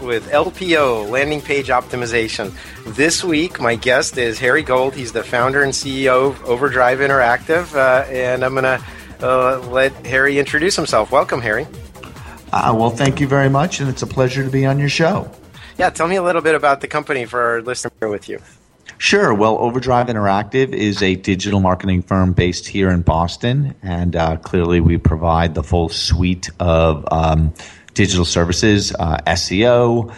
with LPO, Landing Page Optimization. This week, my guest is Harry Gold. He's the founder and CEO of Overdrive Interactive, uh, and I'm going to uh, let Harry introduce himself. Welcome, Harry. Uh, well, thank you very much, and it's a pleasure to be on your show. Yeah, tell me a little bit about the company for our listener with you. Sure. Well, Overdrive Interactive is a digital marketing firm based here in Boston, and uh, clearly we provide the full suite of um, digital services uh, SEO,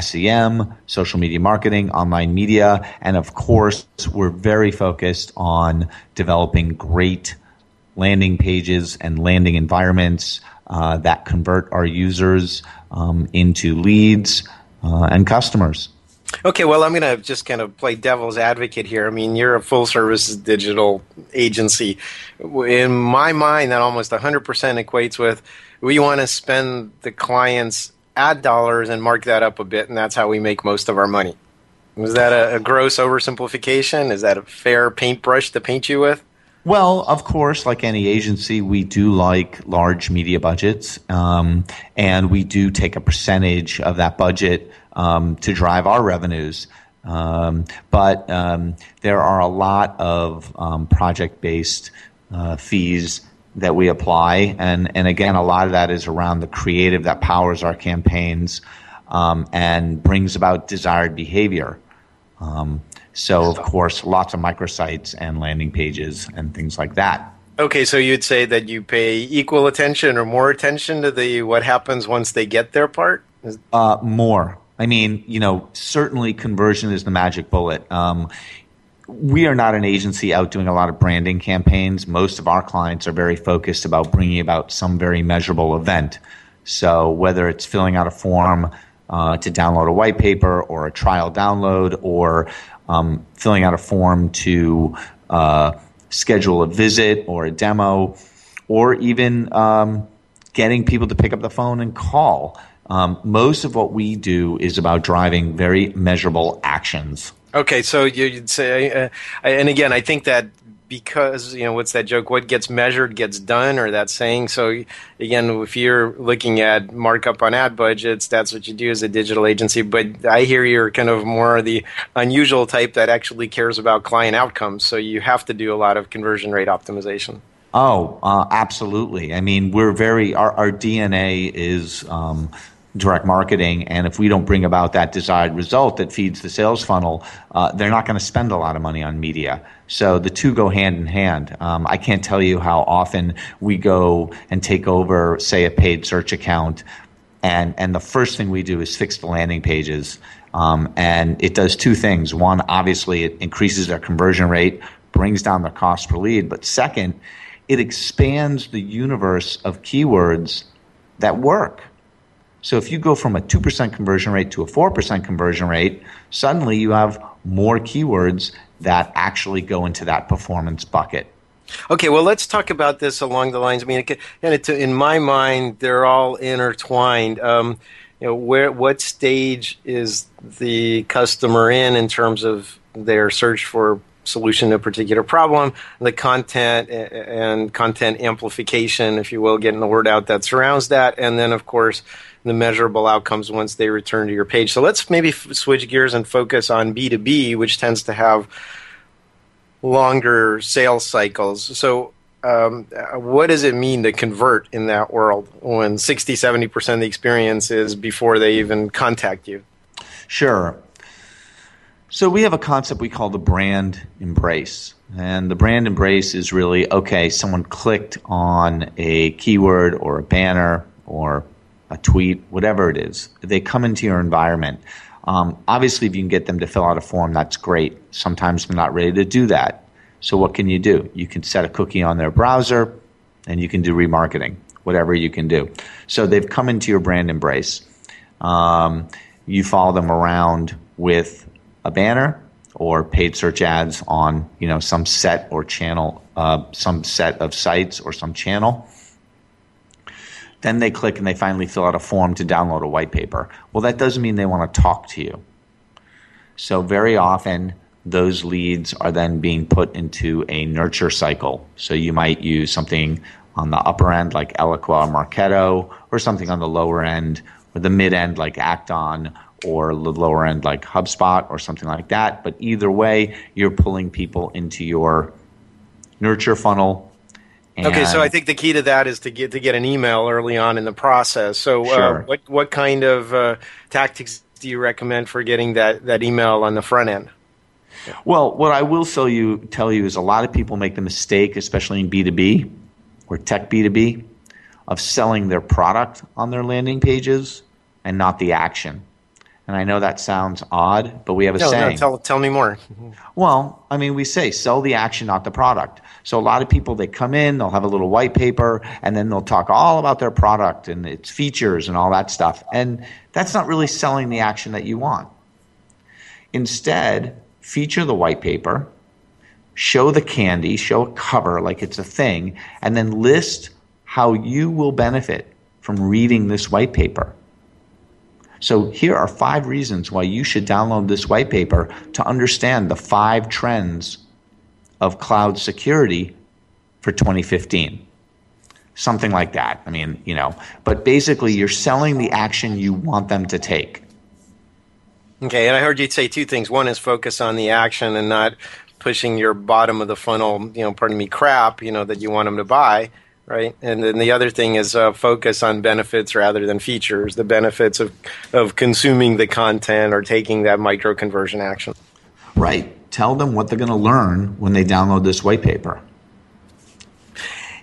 SEM, social media marketing, online media, and of course, we're very focused on developing great landing pages and landing environments uh, that convert our users um, into leads uh, and customers. Okay, well, I'm going to just kind of play devil's advocate here. I mean, you're a full service digital agency. In my mind, that almost 100% equates with we want to spend the client's ad dollars and mark that up a bit, and that's how we make most of our money. Was that a, a gross oversimplification? Is that a fair paintbrush to paint you with? Well, of course, like any agency, we do like large media budgets, um, and we do take a percentage of that budget um, to drive our revenues. Um, but um, there are a lot of um, project based uh, fees that we apply. And, and again, a lot of that is around the creative that powers our campaigns um, and brings about desired behavior. Um, so, of course, lots of microsites and landing pages and things like that. Okay, so you'd say that you pay equal attention or more attention to the what happens once they get their part? Uh, more. I mean, you know, certainly conversion is the magic bullet. Um, we are not an agency out doing a lot of branding campaigns. Most of our clients are very focused about bringing about some very measurable event. So whether it's filling out a form uh, to download a white paper or a trial download or um, filling out a form to uh, schedule a visit or a demo or even um, getting people to pick up the phone and call. Um, most of what we do is about driving very measurable actions. Okay, so you'd say, uh, and again, I think that because you know what's that joke? What gets measured gets done, or that saying. So again, if you're looking at markup on ad budgets, that's what you do as a digital agency. But I hear you're kind of more the unusual type that actually cares about client outcomes. So you have to do a lot of conversion rate optimization. Oh, uh, absolutely. I mean, we're very our, our DNA is. Um, direct marketing, and if we don't bring about that desired result that feeds the sales funnel, uh, they're not going to spend a lot of money on media. So the two go hand in hand. Um, I can't tell you how often we go and take over, say, a paid search account, and and the first thing we do is fix the landing pages. Um, and it does two things. One, obviously, it increases their conversion rate, brings down their cost per lead. But second, it expands the universe of keywords that work. So if you go from a 2% conversion rate to a 4% conversion rate, suddenly you have more keywords that actually go into that performance bucket. Okay, well, let's talk about this along the lines. I mean, and in my mind, they're all intertwined. Um, you know, where what stage is the customer in in terms of their search for solution to a particular problem, the content and content amplification, if you will, getting the word out that surrounds that, and then, of course, the measurable outcomes once they return to your page. So let's maybe f- switch gears and focus on B2B, which tends to have longer sales cycles. So, um, what does it mean to convert in that world when 60, 70% of the experience is before they even contact you? Sure. So, we have a concept we call the brand embrace. And the brand embrace is really okay, someone clicked on a keyword or a banner or a tweet, whatever it is. They come into your environment. Um, obviously, if you can get them to fill out a form, that's great. Sometimes they're not ready to do that. So, what can you do? You can set a cookie on their browser and you can do remarketing, whatever you can do. So, they've come into your brand embrace. Um, you follow them around with a banner or paid search ads on you know some set or channel, uh, some set of sites or some channel. Then they click and they finally fill out a form to download a white paper. Well, that doesn't mean they want to talk to you. So very often those leads are then being put into a nurture cycle. So you might use something on the upper end like Eloqua or Marketo, or something on the lower end or the mid end like Act-On or the lower end like HubSpot or something like that. But either way, you're pulling people into your nurture funnel. Okay, so I think the key to that is to get to get an email early on in the process. So, uh, sure. uh, what what kind of uh, tactics do you recommend for getting that that email on the front end? Well, what I will tell you tell you is a lot of people make the mistake, especially in B two B or tech B two B, of selling their product on their landing pages and not the action. And I know that sounds odd, but we have a no, saying. No, tell, tell me more. Well, I mean, we say sell the action, not the product. So a lot of people, they come in, they'll have a little white paper, and then they'll talk all about their product and its features and all that stuff. And that's not really selling the action that you want. Instead, feature the white paper, show the candy, show a cover like it's a thing, and then list how you will benefit from reading this white paper. So here are five reasons why you should download this white paper to understand the five trends of cloud security for 2015. Something like that. I mean, you know, but basically you're selling the action you want them to take. Okay, and I heard you say two things. One is focus on the action and not pushing your bottom of the funnel, you know, pardon me, crap, you know, that you want them to buy right? And then the other thing is uh, focus on benefits rather than features. The benefits of of consuming the content or taking that micro conversion action. Right. Tell them what they're going to learn when they download this white paper.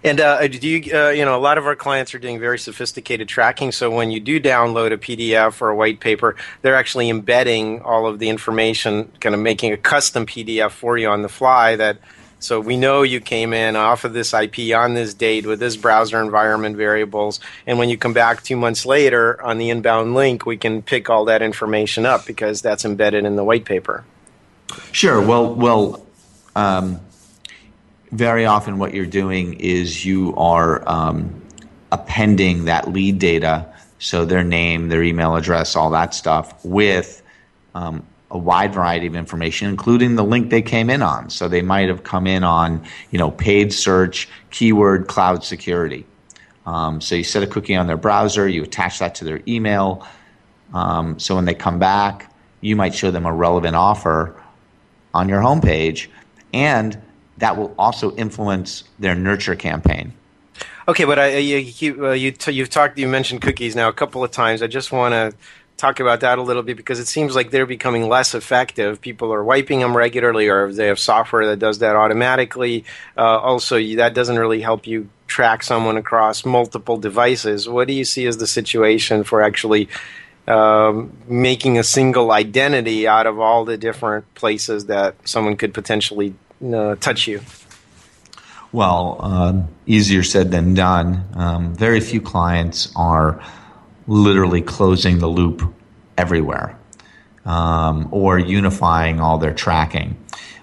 And uh, do you, uh, you know, a lot of our clients are doing very sophisticated tracking. So when you do download a PDF or a white paper, they're actually embedding all of the information, kind of making a custom PDF for you on the fly that so we know you came in off of this IP on this date with this browser environment variables. And when you come back two months later on the inbound link, we can pick all that information up because that's embedded in the white paper. Sure. Well, well, um, very often what you're doing is you are um, appending that lead data, so their name, their email address, all that stuff, with um, a wide variety of information, including the link they came in on. So they might have come in on, you know, paid search, keyword, cloud security. Um, so you set a cookie on their browser, you attach that to their email. Um, so when they come back, you might show them a relevant offer on your homepage, and that will also influence their nurture campaign. Okay, but I, you, you, uh, you you've talked, you mentioned cookies now a couple of times. I just want to talk about that a little bit because it seems like they're becoming less effective. People are wiping them regularly, or they have software that does that automatically. Uh, also, that doesn't really help you track someone across multiple devices. What do you see as the situation for actually um, making a single identity out of all the different places that someone could potentially uh, touch you? Well, uh, easier said than done. Um, very few clients are literally closing the loop everywhere um, or unifying all their tracking.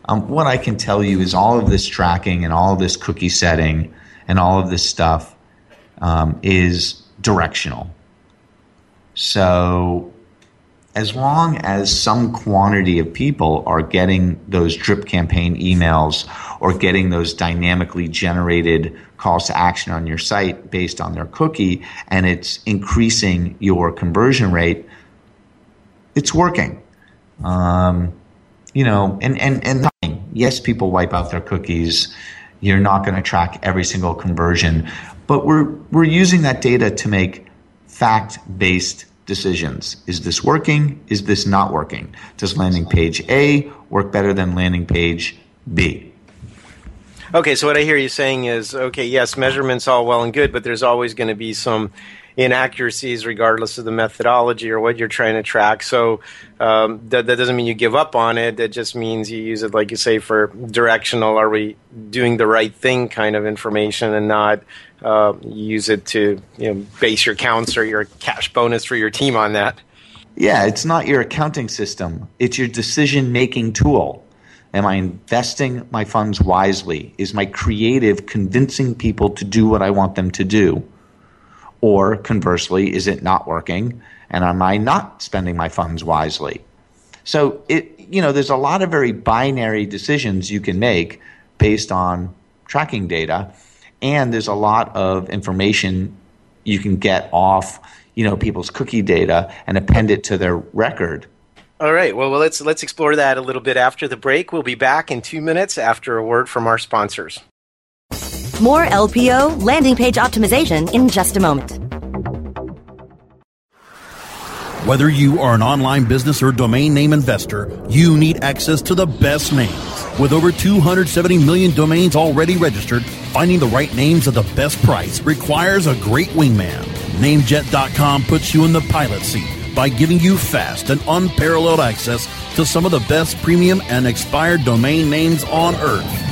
Um, what I can tell you is all of this tracking and all of this cookie setting and all of this stuff um, is directional. So, as long as some quantity of people are getting those drip campaign emails or getting those dynamically generated calls to action on your site based on their cookie and it's increasing your conversion rate, it's working. Um, you know, and, and, and yes, people wipe out their cookies. You're not going to track every single conversion, but we're, we're using that data to make fact based decisions. Is this working? Is this not working? Does landing page A work better than landing page B? Okay, so what I hear you saying is, okay, yes, measurements all well and good, but there's always going to be some inaccuracies regardless of the methodology or what you're trying to track. So um, that, that doesn't mean you give up on it. That just means you use it, like you say, for directional, are we doing the right thing kind of information and not uh, use it to you know, base your counts or your cash bonus for your team on that. Yeah, it's not your accounting system, it's your decision making tool. Am I investing my funds wisely? Is my creative convincing people to do what I want them to do? Or conversely, is it not working? And am I not spending my funds wisely? So it, you know, there's a lot of very binary decisions you can make based on tracking data, and there's a lot of information you can get off, you know, people's cookie data and append it to their record. All right. Well, well, let's let's explore that a little bit after the break. We'll be back in two minutes after a word from our sponsors. More LPO landing page optimization in just a moment. Whether you are an online business or domain name investor, you need access to the best names. With over 270 million domains already registered, finding the right names at the best price requires a great wingman. Namejet.com puts you in the pilot seat by giving you fast and unparalleled access to some of the best premium and expired domain names on earth.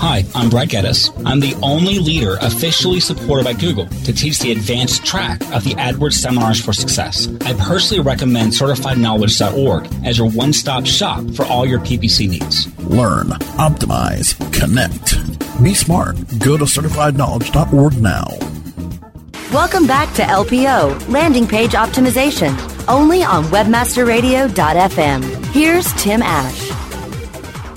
Hi, I'm Brad Geddes. I'm the only leader officially supported by Google to teach the advanced track of the AdWords Seminars for Success. I personally recommend CertifiedKnowledge.org as your one stop shop for all your PPC needs. Learn, optimize, connect. Be smart. Go to CertifiedKnowledge.org now. Welcome back to LPO, Landing Page Optimization, only on WebmasterRadio.fm. Here's Tim Ash.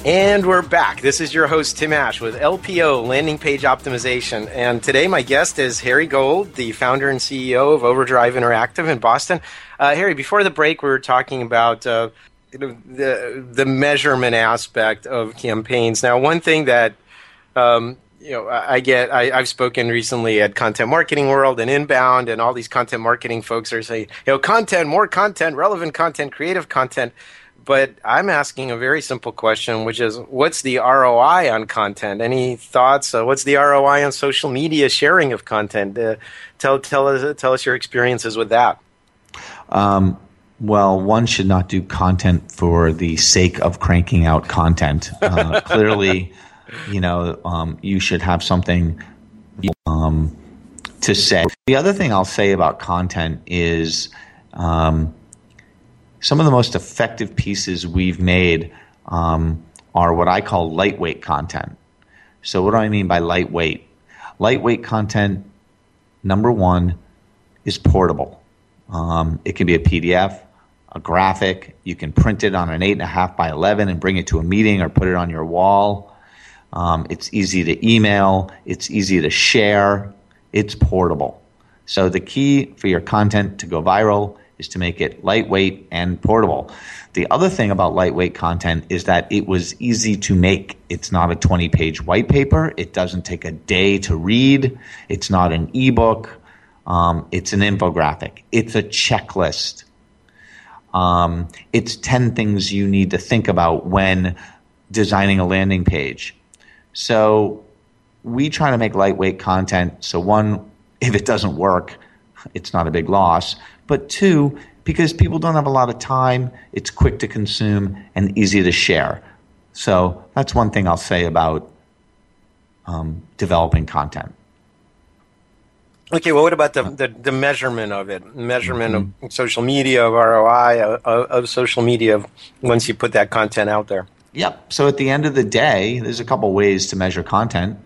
And we're back. This is your host, Tim Ash, with LPO, Landing Page Optimization. And today, my guest is Harry Gold, the founder and CEO of Overdrive Interactive in Boston. Uh, Harry, before the break, we were talking about uh, the, the measurement aspect of campaigns. Now, one thing that um, you know, I get. I, have spoken recently at Content Marketing World and Inbound, and all these content marketing folks are saying, you know, content, more content, relevant content, creative content. But I'm asking a very simple question, which is what's the ROI on content? Any thoughts? Uh, what's the ROI on social media sharing of content? Uh, tell, tell, us, tell us your experiences with that. Um, well, one should not do content for the sake of cranking out content. Uh, clearly, you know, um, you should have something um, to say. The other thing I'll say about content is um, some of the most effective pieces we've made um, are what I call lightweight content. So, what do I mean by lightweight? Lightweight content, number one, is portable. Um, it can be a PDF, a graphic. You can print it on an 8.5 by 11 and bring it to a meeting or put it on your wall. Um, it's easy to email, it's easy to share, it's portable. So, the key for your content to go viral is to make it lightweight and portable. The other thing about lightweight content is that it was easy to make. It's not a 20 page white paper. It doesn't take a day to read. It's not an ebook. Um, it's an infographic. It's a checklist. Um, it's 10 things you need to think about when designing a landing page. So we try to make lightweight content. So, one, if it doesn't work, it's not a big loss but two, because people don't have a lot of time, it's quick to consume and easy to share. So that's one thing I'll say about um, developing content. Okay, well, what about the, the, the measurement of it? Measurement mm-hmm. of social media, of ROI, of, of, social media once you put that content out there? Yep. So at the end of the day, there's a couple ways to measure content.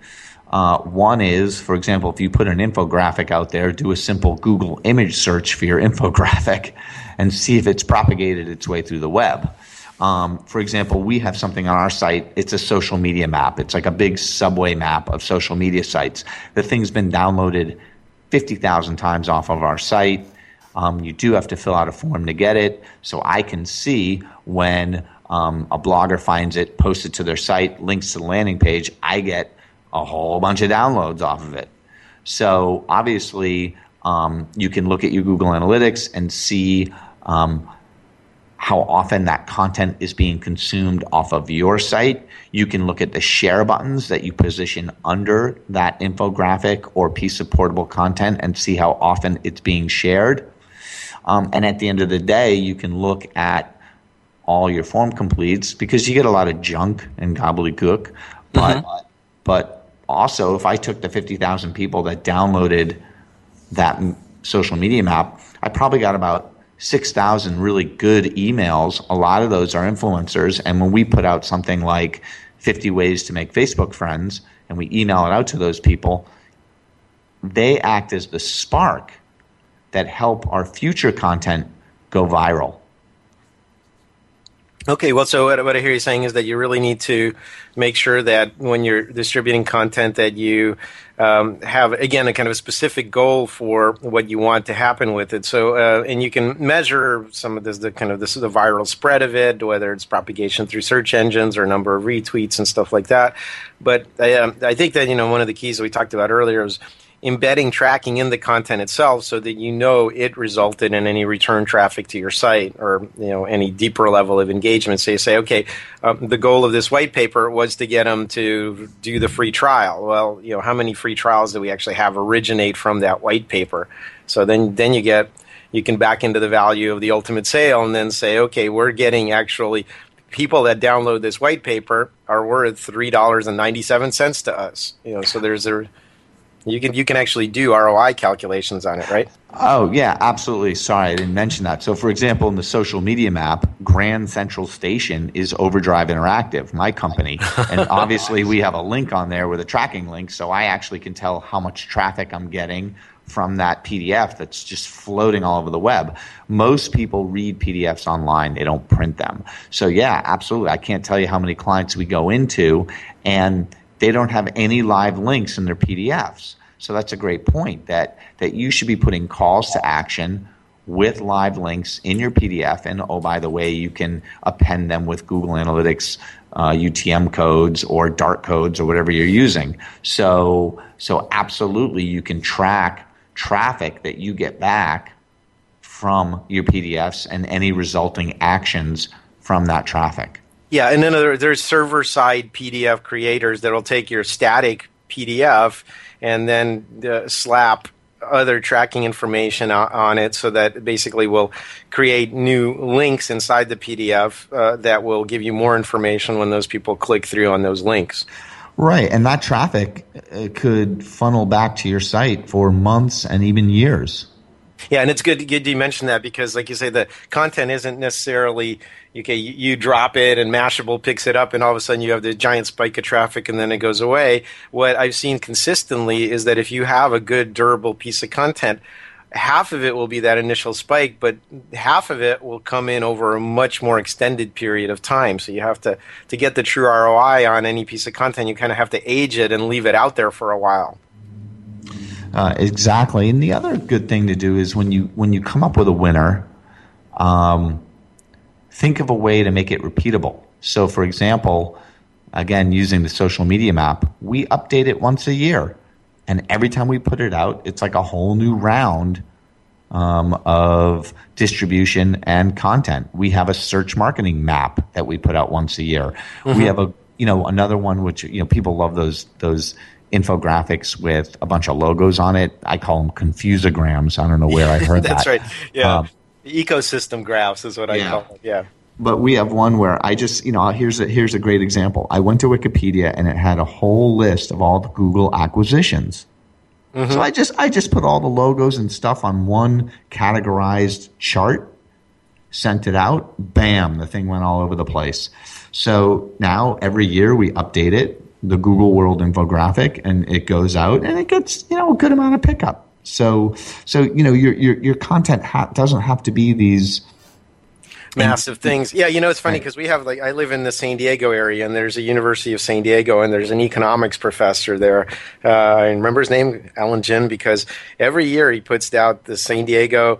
Uh, one is, for example, if you put an infographic out there, do a simple Google image search for your infographic and see if it's propagated its way through the web. Um, for example, we have something on our site. It's a social media map. It's like a big subway map of social media sites. The thing's been downloaded 50,000 times off of our site. Um, you do have to fill out a form to get it, so I can see when um, a blogger finds it, posts it to their site, links to the landing page. I get a whole bunch of downloads off of it. So obviously, um, you can look at your Google Analytics and see um, how often that content is being consumed off of your site. You can look at the share buttons that you position under that infographic or piece of portable content and see how often it's being shared. Um, and at the end of the day, you can look at all your form completes because you get a lot of junk and gobbledygook. But, mm-hmm. but also, if I took the 50,000 people that downloaded that social media map, I probably got about 6,000 really good emails. A lot of those are influencers. And when we put out something like 50 ways to make Facebook friends and we email it out to those people, they act as the spark that help our future content go viral. Okay, well, so what, what I hear you saying is that you really need to make sure that when you're distributing content, that you um, have again a kind of a specific goal for what you want to happen with it. So, uh, and you can measure some of this, the kind of this, the viral spread of it, whether it's propagation through search engines or number of retweets and stuff like that. But I, um, I think that you know one of the keys that we talked about earlier is embedding tracking in the content itself so that you know it resulted in any return traffic to your site or you know any deeper level of engagement. So you say okay um, the goal of this white paper was to get them to do the free trial. Well you know how many free trials do we actually have originate from that white paper? So then then you get you can back into the value of the ultimate sale and then say okay we're getting actually people that download this white paper are worth three dollars and ninety seven cents to us. You know so there's a you can you can actually do ROI calculations on it, right? Oh yeah, absolutely. Sorry, I didn't mention that. So, for example, in the social media map, Grand Central Station is Overdrive Interactive, my company, and obviously we have a link on there with a tracking link, so I actually can tell how much traffic I'm getting from that PDF that's just floating all over the web. Most people read PDFs online; they don't print them. So, yeah, absolutely. I can't tell you how many clients we go into and they don't have any live links in their PDFs. So that's a great point that, that you should be putting calls to action with live links in your PDF. And oh, by the way, you can append them with Google Analytics uh, UTM codes or Dart codes or whatever you're using. So, so absolutely, you can track traffic that you get back from your PDFs and any resulting actions from that traffic. Yeah, and then there, there's server side PDF creators that'll take your static PDF and then uh, slap other tracking information on it so that basically will create new links inside the PDF uh, that will give you more information when those people click through on those links. Right, and that traffic uh, could funnel back to your site for months and even years. Yeah, and it's good, good you mention that because, like you say, the content isn't necessarily okay. You, you, drop it and Mashable picks it up, and all of a sudden you have the giant spike of traffic, and then it goes away. What I've seen consistently is that if you have a good, durable piece of content, half of it will be that initial spike, but half of it will come in over a much more extended period of time. So you have to to get the true ROI on any piece of content, you kind of have to age it and leave it out there for a while. Uh, exactly. And the other good thing to do is when you when you come up with a winner, um, think of a way to make it repeatable. So, for example, again using the social media map, we update it once a year, and every time we put it out, it's like a whole new round um, of distribution and content. We have a search marketing map that we put out once a year. Mm-hmm. We have a you know another one which you know people love those those infographics with a bunch of logos on it. I call them confusograms. I don't know where I heard That's that. That's right. Yeah. Um, ecosystem graphs is what I call it. Yeah. But we have one where I just, you know, here's a, here's a great example. I went to Wikipedia and it had a whole list of all the Google acquisitions. Mm-hmm. So I just I just put all the logos and stuff on one categorized chart, sent it out, bam, the thing went all over the place. So now every year we update it, the Google World infographic, and it goes out and it gets, you know, a good amount of pickup. So so you know your your your content ha- doesn't have to be these massive things. Yeah, you know it's funny because we have like I live in the San Diego area, and there's a University of San Diego, and there's an economics professor there. Uh, I remember his name, Alan Gin, because every year he puts out the San Diego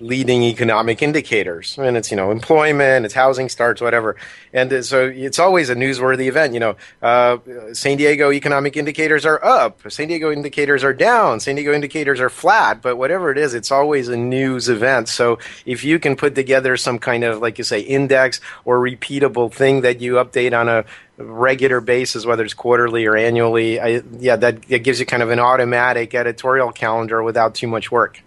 leading economic indicators. And it's you know employment it's housing starts whatever. And uh, so it's always a newsworthy event you know uh, san diego economic indicators are up san diego indicators are down san diego indicators are flat but whatever it is it's always a news event. So if you can put together some kind of like you say index or repeatable thing that you update on a regular basis, whether it's quarterly or annually, I, yeah, that, that gives you kind of an automatic editorial calendar without too much work.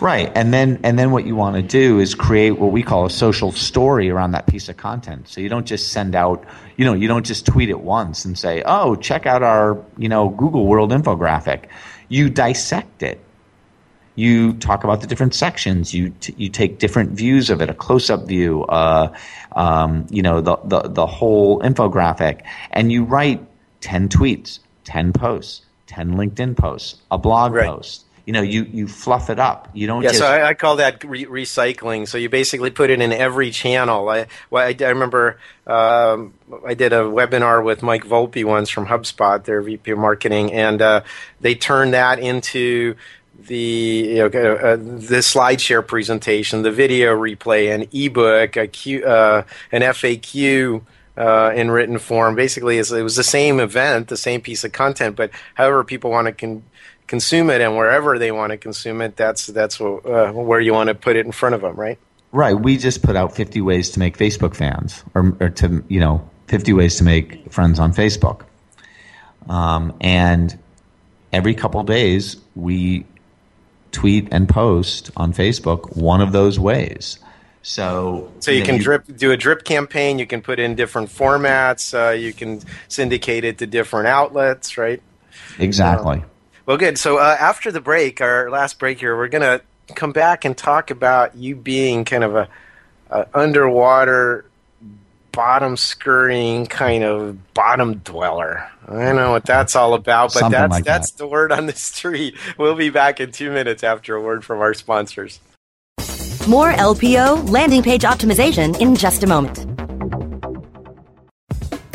Right. And then and then what you want to do is create what we call a social story around that piece of content. So you don't just send out, you know, you don't just tweet it once and say, "Oh, check out our, you know, Google World infographic." You dissect it. You talk about the different sections. You t- you take different views of it, a close-up view, uh, um, you know, the, the the whole infographic, and you write ten tweets, ten posts, ten LinkedIn posts, a blog right. post you know you you fluff it up. You don't yeah just, so I, I, call that re- recycling. So you basically put it in every channel. I well, I, I remember um, i did a webinar with mike volpe once from hubspot their vp of marketing and uh, they turned that into the you know, uh, uh, the slideshare presentation, the video replay, an ebook, a Q, uh, an FAQ uh, in written form. Basically, it was the same event, the same piece of content, but however people want to con- consume it and wherever they want to consume it, that's that's uh, where you want to put it in front of them, right? Right. We just put out 50 ways to make Facebook fans, or, or to you know 50 ways to make friends on Facebook, um, and every couple days we tweet and post on Facebook one of those ways. So, so you, can you, drip do a drip campaign. You can put in different formats. Uh, you can syndicate it to different outlets, right? Exactly. Well, good. So uh, after the break, our last break here, we're going to come back and talk about you being kind of a, a underwater, bottom scurrying kind of bottom dweller. I don't know what that's all about, but Something that's like that's that. the word on the street. We'll be back in two minutes after a word from our sponsors. More LPO landing page optimization in just a moment.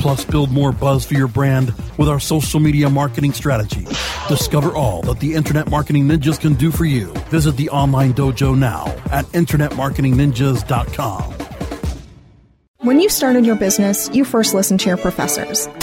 plus build more buzz for your brand with our social media marketing strategy. Discover all that the Internet Marketing Ninjas can do for you. Visit the online dojo now at InternetMarketingNinjas.com. When you started your business, you first listened to your professors.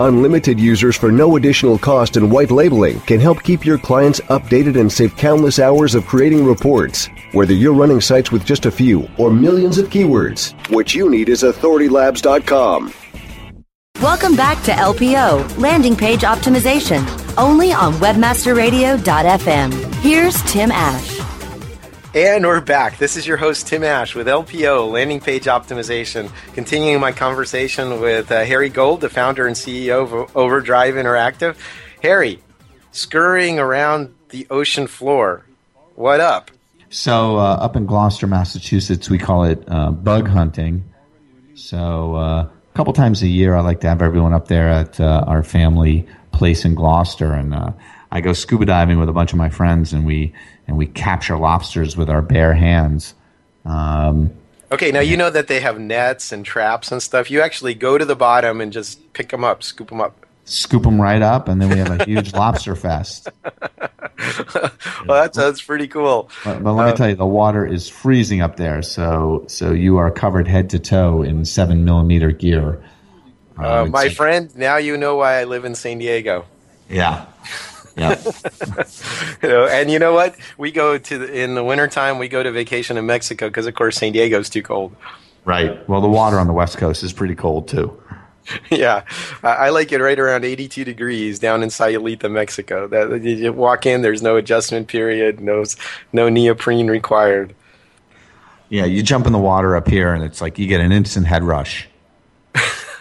Unlimited users for no additional cost and white labeling can help keep your clients updated and save countless hours of creating reports. Whether you're running sites with just a few or millions of keywords, what you need is authoritylabs.com. Welcome back to LPO, Landing Page Optimization, only on WebmasterRadio.fm. Here's Tim Ash. And we're back. This is your host, Tim Ash, with LPO, Landing Page Optimization. Continuing my conversation with uh, Harry Gold, the founder and CEO of Overdrive Interactive. Harry, scurrying around the ocean floor, What up? So uh, up in Gloucester, Massachusetts, we call it uh, bug hunting. So uh, a couple times a year, I like to have everyone up there at uh, our family place in Gloucester, and uh, I go scuba diving with a bunch of my friends, and we and we capture lobsters with our bare hands. Um, Okay, now you know that they have nets and traps and stuff. You actually go to the bottom and just pick them up, scoop them up. scoop them right up, and then we have a huge lobster fest. well, that sounds pretty cool. But, but let me Uh, tell you, the water is freezing up there, so so you are covered head to toe in seven millimeter gear. Uh, Um, my friend, now you know why I live in San Diego. yeah, yeah. You know, and you know what? We go to the, in the wintertime, we go to vacation in Mexico because, of course, San Diego's too cold. right. Well, the water on the west coast is pretty cold too. yeah, I, I like it right around 82 degrees down in Sayulita, Mexico. That you walk in, there's no adjustment period, no no neoprene required. Yeah, you jump in the water up here, and it's like you get an instant head rush.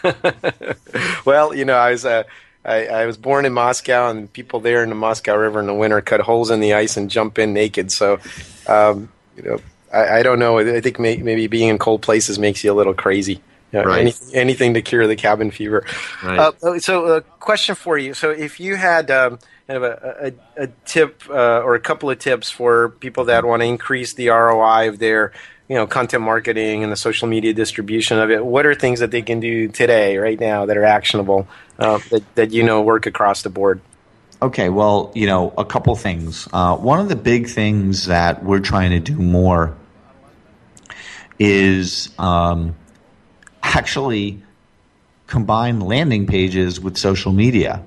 well, you know, I was uh, I, I was born in Moscow, and people there in the Moscow River in the winter cut holes in the ice and jump in naked. So, um, you know, I, I don't know. I think may, maybe being in cold places makes you a little crazy. You know, Right. anything, anything to cure the cabin fever. Right. Uh, so, a question for you. So, if you had um, kind of a, a, a tip uh, or a couple of tips for people that want to increase the ROI of their you know content marketing and the social media distribution of it what are things that they can do today right now that are actionable uh, that, that you know work across the board Okay, well, you know, a couple things. Uh, one of the big things that we're trying to do more is um, actually combine landing pages with social media.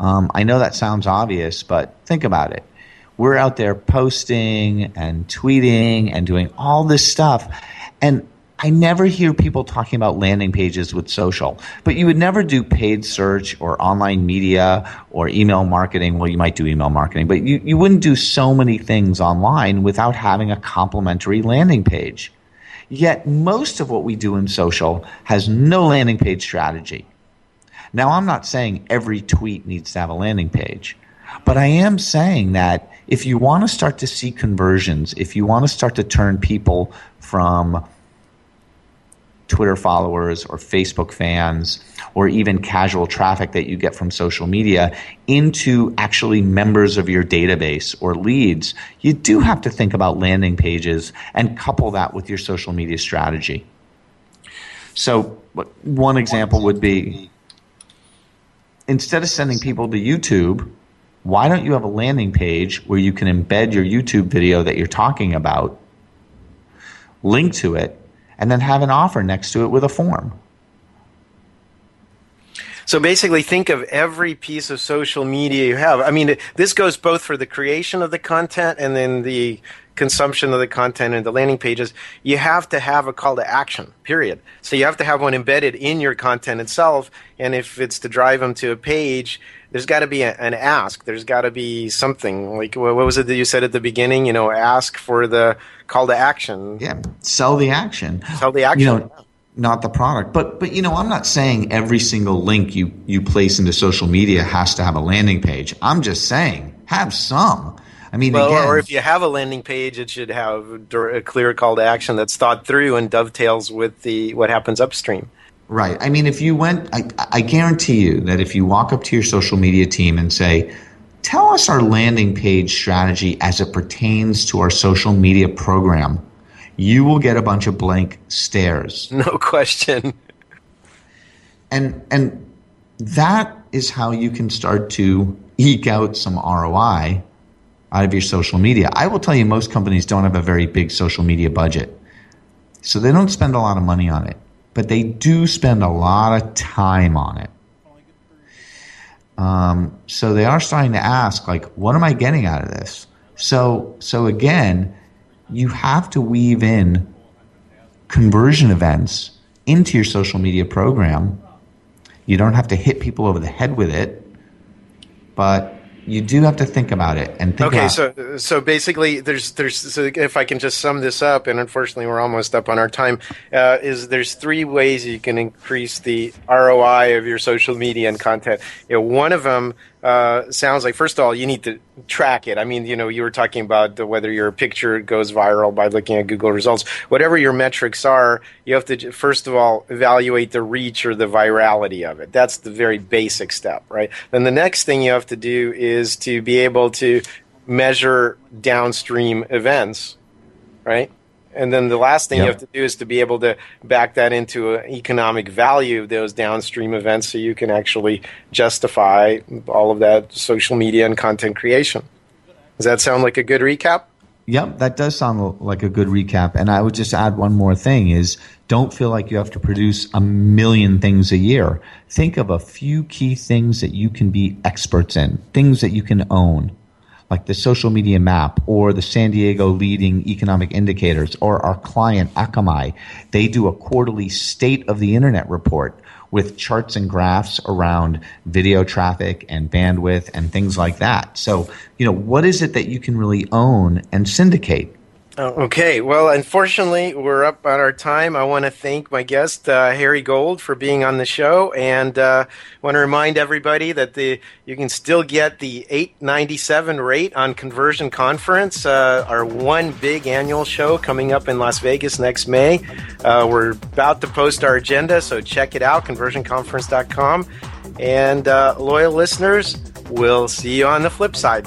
Um, I know that sounds obvious, but think about it. We're out there posting and tweeting and doing all this stuff. And I never hear people talking about landing pages with social, but you would never do paid search or online media or email marketing. Well, you might do email marketing, but you, you wouldn't do so many things online without having a complementary landing page. Yet most of what we do in social has no landing page strategy. Now, I'm not saying every tweet needs to have a landing page, but I am saying that if you want to start to see conversions, if you want to start to turn people from Twitter followers or Facebook fans or even casual traffic that you get from social media into actually members of your database or leads, you do have to think about landing pages and couple that with your social media strategy. So, one example would be instead of sending people to YouTube, why don't you have a landing page where you can embed your YouTube video that you're talking about, link to it, and then have an offer next to it with a form? so basically think of every piece of social media you have i mean this goes both for the creation of the content and then the consumption of the content and the landing pages you have to have a call to action period so you have to have one embedded in your content itself and if it's to drive them to a page there's got to be a, an ask there's got to be something like what what was it that you said at the beginning you know ask for the call to action Yeah, sell the action. Sell the action. You know, not the product. But but you know, I'm not saying every single link you you place into social media has to have a landing page. I'm just saying have some. I mean, Well, again, or if you have a landing page, it should have a clear call to action that's thought through and dovetails with the what happens upstream. Right. I mean, if you went, I, I guarantee you that if you walk up to your social media team and say, tell us our landing page strategy as it pertains to our social media program, you will get a bunch of blank stares. No question. And, and that is how you can start to eke out some ROI out of your social media. I will tell you, most companies don't have a very big social media budget. So they don't spend a lot of money on it, but they do spend a lot of time on it. Um, so they are starting to ask, like, what am I getting out of this? So, so again, you have to weave in conversion events into your social media program. You don't have to hit people over the head with it, but you do have to think about it and think Okay, so so basically, there's there's so if I can just sum this up, and unfortunately we're almost up on our time, uh, is there's three ways you can increase the ROI of your social media and content. You know, one of them uh, sounds like first of all you need to track it. I mean, you know, you were talking about the, whether your picture goes viral by looking at Google results. Whatever your metrics are, you have to first of all evaluate the reach or the virality of it. That's the very basic step, right? Then the next thing you have to do is to be able to measure downstream events, right? And then the last thing yep. you have to do is to be able to back that into an economic value of those downstream events so you can actually justify all of that social media and content creation. Does that sound like a good recap? Yep, that does sound like a good recap. And I would just add one more thing is don't feel like you have to produce a million things a year. Think of a few key things that you can be experts in, things that you can own like the social media map or the San Diego leading economic indicators or our client Akamai, they do a quarterly state of the internet report with charts and graphs around video traffic and bandwidth and things like that. So, you know, what is it that you can really own and syndicate? Oh, okay. Well, unfortunately, we're up on our time. I want to thank my guest, uh, Harry Gold, for being on the show, and uh, want to remind everybody that the you can still get the eight ninety seven rate on Conversion Conference, uh, our one big annual show coming up in Las Vegas next May. Uh, we're about to post our agenda, so check it out, conversionconference.com. And uh, loyal listeners, we'll see you on the flip side.